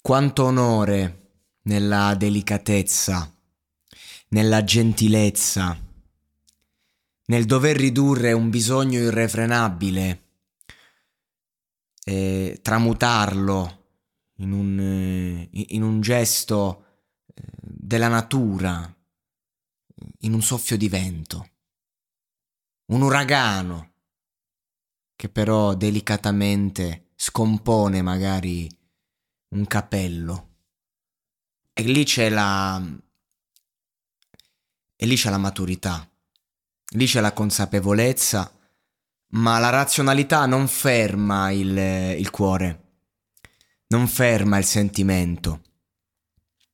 Quanto onore nella delicatezza, nella gentilezza, nel dover ridurre un bisogno irrefrenabile e tramutarlo in un, in un gesto eh, della natura, in un soffio di vento, un uragano che però delicatamente scompone magari un capello. E lì c'è la... E lì c'è la maturità, lì c'è la consapevolezza, ma la razionalità non ferma il, il cuore, non ferma il sentimento.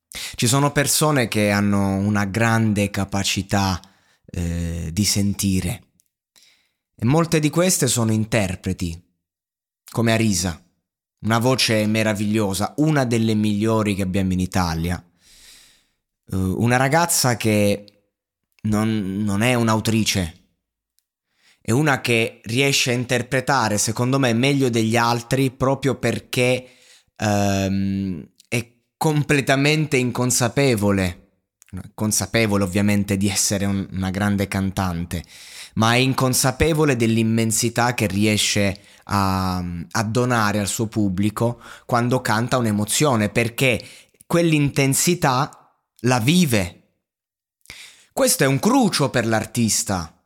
Ci sono persone che hanno una grande capacità eh, di sentire e molte di queste sono interpreti, come Arisa una voce meravigliosa, una delle migliori che abbiamo in Italia. Uh, una ragazza che non, non, è un'autrice, è una che riesce a interpretare, secondo me, meglio degli altri proprio perché um, è completamente inconsapevole, consapevole ovviamente di essere un, una grande cantante, ma è inconsapevole dell'immensità che riesce a, a donare al suo pubblico quando canta un'emozione, perché quell'intensità la vive. Questo è un crucio per l'artista,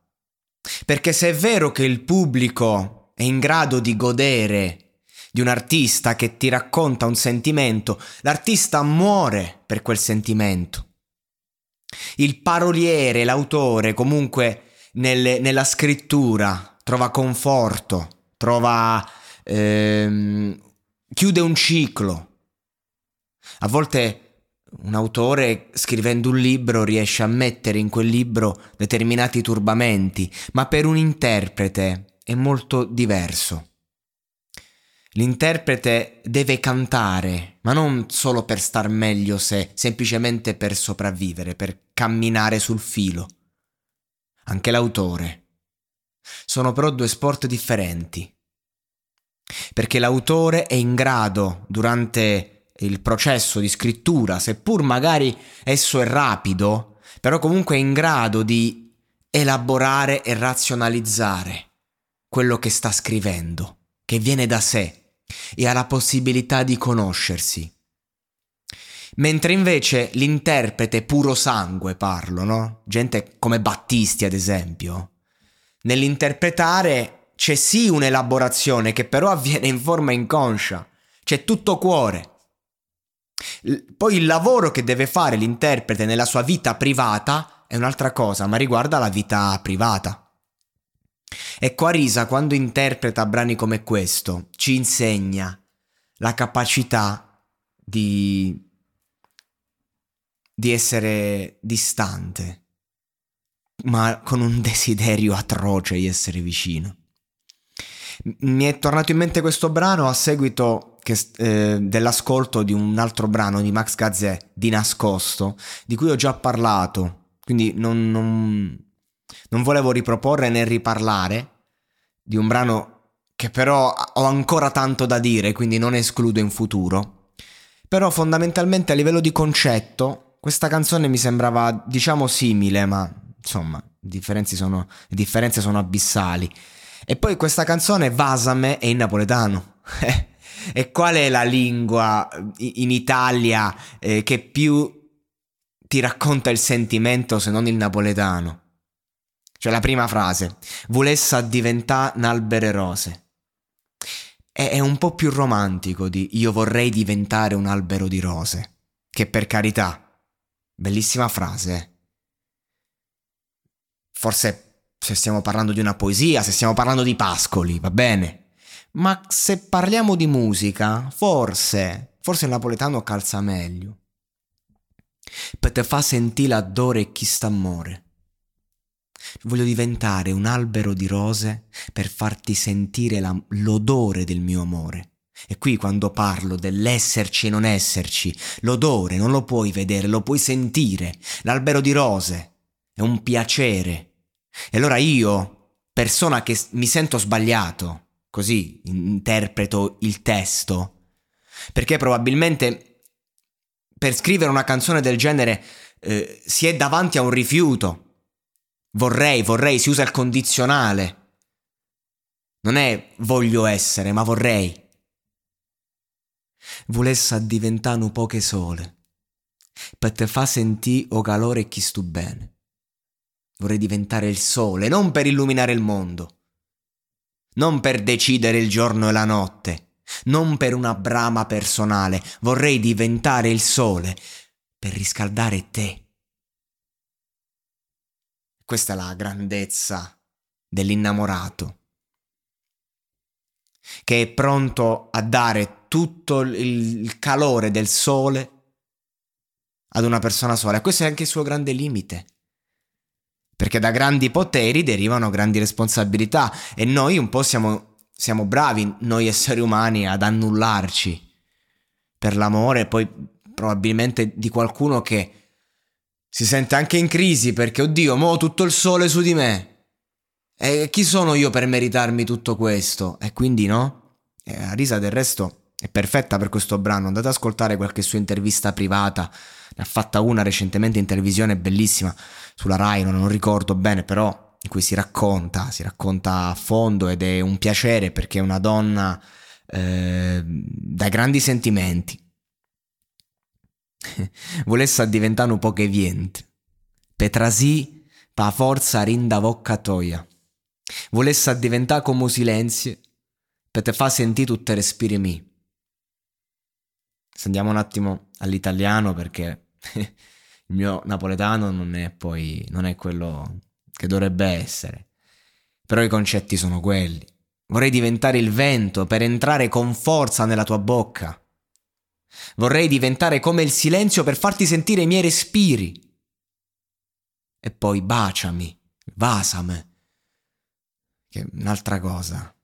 perché se è vero che il pubblico è in grado di godere di un artista che ti racconta un sentimento, l'artista muore per quel sentimento. Il paroliere, l'autore, comunque nelle, nella scrittura trova conforto, trova... Ehm, chiude un ciclo. A volte un autore scrivendo un libro riesce a mettere in quel libro determinati turbamenti, ma per un interprete è molto diverso. L'interprete deve cantare, ma non solo per star meglio sé, semplicemente per sopravvivere, per camminare sul filo anche l'autore. Sono però due sport differenti. Perché l'autore è in grado, durante il processo di scrittura, seppur magari esso è rapido, però comunque è in grado di elaborare e razionalizzare quello che sta scrivendo, che viene da sé e ha la possibilità di conoscersi. Mentre invece l'interprete puro sangue parlo, no? Gente come Battisti ad esempio. Nell'interpretare c'è sì un'elaborazione che però avviene in forma inconscia, c'è tutto cuore. Poi il lavoro che deve fare l'interprete nella sua vita privata è un'altra cosa, ma riguarda la vita privata. E Quarisa, quando interpreta brani come questo, ci insegna la capacità di di essere distante, ma con un desiderio atroce di essere vicino. Mi è tornato in mente questo brano a seguito che, eh, dell'ascolto di un altro brano di Max Gazzè, Di nascosto, di cui ho già parlato, quindi non, non, non volevo riproporre né riparlare di un brano che però ho ancora tanto da dire, quindi non escludo in futuro. Però fondamentalmente a livello di concetto, questa canzone mi sembrava, diciamo, simile, ma insomma, sono, le differenze sono abissali. E poi questa canzone, Vasame, è in napoletano. e qual è la lingua in Italia eh, che più ti racconta il sentimento se non il napoletano? Cioè la prima frase, volessa diventare un'albere rose. È, è un po' più romantico di io vorrei diventare un albero di rose. Che per carità, bellissima frase. Eh. Forse se stiamo parlando di una poesia, se stiamo parlando di Pascoli, va bene. Ma se parliamo di musica, forse, forse il napoletano calza meglio. Per te fa sentire l'adore e chi sta amore. Voglio diventare un albero di rose per farti sentire la, l'odore del mio amore. E qui quando parlo dell'esserci e non esserci, l'odore non lo puoi vedere, lo puoi sentire. L'albero di rose è un piacere. E allora io, persona che mi sento sbagliato, così interpreto il testo, perché probabilmente per scrivere una canzone del genere eh, si è davanti a un rifiuto Vorrei, vorrei, si usa il condizionale. Non è voglio essere, ma vorrei. Volesse diventare un poche sole, per te fa sentire o calore chi stu bene. Vorrei diventare il sole, non per illuminare il mondo, non per decidere il giorno e la notte, non per una brama personale, vorrei diventare il sole per riscaldare te. Questa è la grandezza dell'innamorato, che è pronto a dare tutto il calore del sole ad una persona sola. Questo è anche il suo grande limite. Perché da grandi poteri derivano grandi responsabilità e noi un po' siamo, siamo bravi, noi esseri umani, ad annullarci per l'amore poi probabilmente di qualcuno che si sente anche in crisi perché, oddio, mo ho tutto il sole su di me. E chi sono io per meritarmi tutto questo? E quindi no? E Arisa del resto è perfetta per questo brano. Andate ad ascoltare qualche sua intervista privata. Ne ha fatta una recentemente in televisione, bellissima, sulla Rai, non ricordo bene, però in cui si racconta, si racconta a fondo ed è un piacere perché è una donna eh, dai grandi sentimenti volesse diventare un po' che vient. Petrasì pa forza rinda toia. Volesse diventare come silenzio per te fa sentire tutte respiri mi. Andiamo un attimo all'italiano perché il mio napoletano non è poi non è quello che dovrebbe essere. Però i concetti sono quelli. Vorrei diventare il vento per entrare con forza nella tua bocca Vorrei diventare come il silenzio per farti sentire i miei respiri. E poi baciami, vasame. Che è un'altra cosa.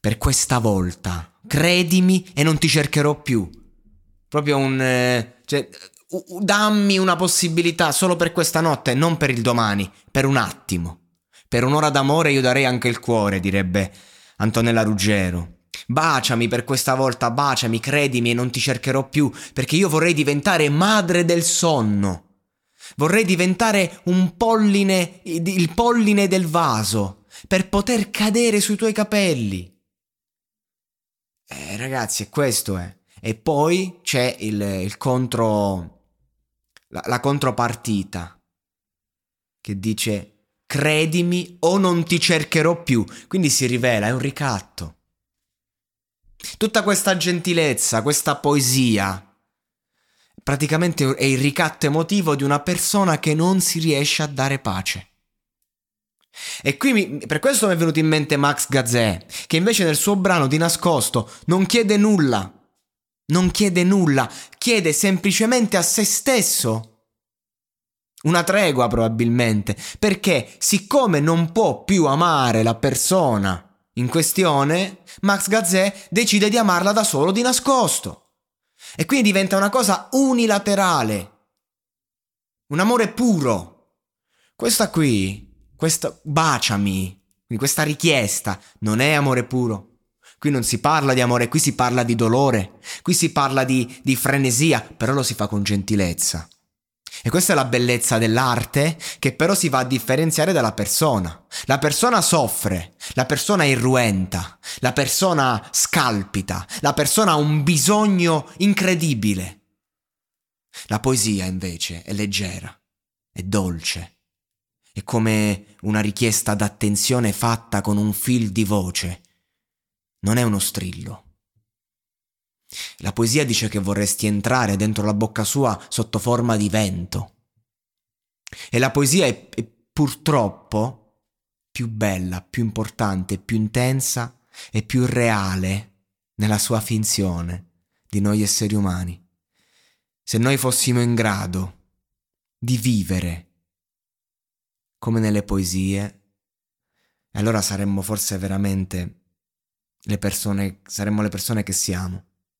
Per questa volta, credimi e non ti cercherò più. Proprio un... Eh, cioè, dammi una possibilità solo per questa notte, non per il domani, per un attimo. Per un'ora d'amore io darei anche il cuore, direbbe Antonella Ruggero. Baciami per questa volta, baciami, credimi e non ti cercherò più, perché io vorrei diventare madre del sonno. Vorrei diventare un polline, il polline del vaso, per poter cadere sui tuoi capelli. Eh, ragazzi, questo è. E poi c'è il, il contro. La, la contropartita che dice credimi o non ti cercherò più. Quindi si rivela, è un ricatto. Tutta questa gentilezza, questa poesia, praticamente è il ricatto emotivo di una persona che non si riesce a dare pace. E qui mi, per questo mi è venuto in mente Max Gazzè, che invece nel suo brano di nascosto non chiede nulla, non chiede nulla, chiede semplicemente a se stesso una tregua probabilmente, perché siccome non può più amare la persona in questione, Max Gazzè decide di amarla da solo di nascosto. E quindi diventa una cosa unilaterale. Un amore puro. Questa qui, questa baciami, questa richiesta non è amore puro. Qui non si parla di amore, qui si parla di dolore, qui si parla di, di frenesia, però lo si fa con gentilezza. E questa è la bellezza dell'arte che però si va a differenziare dalla persona. La persona soffre, la persona irruenta, la persona scalpita, la persona ha un bisogno incredibile. La poesia invece è leggera, è dolce, è come una richiesta d'attenzione fatta con un fil di voce. Non è uno strillo. La poesia dice che vorresti entrare dentro la bocca sua sotto forma di vento. E la poesia è, è purtroppo più bella, più importante, più intensa e più reale nella sua finzione di noi esseri umani. Se noi fossimo in grado di vivere come nelle poesie, allora saremmo forse veramente le persone, saremmo le persone che siamo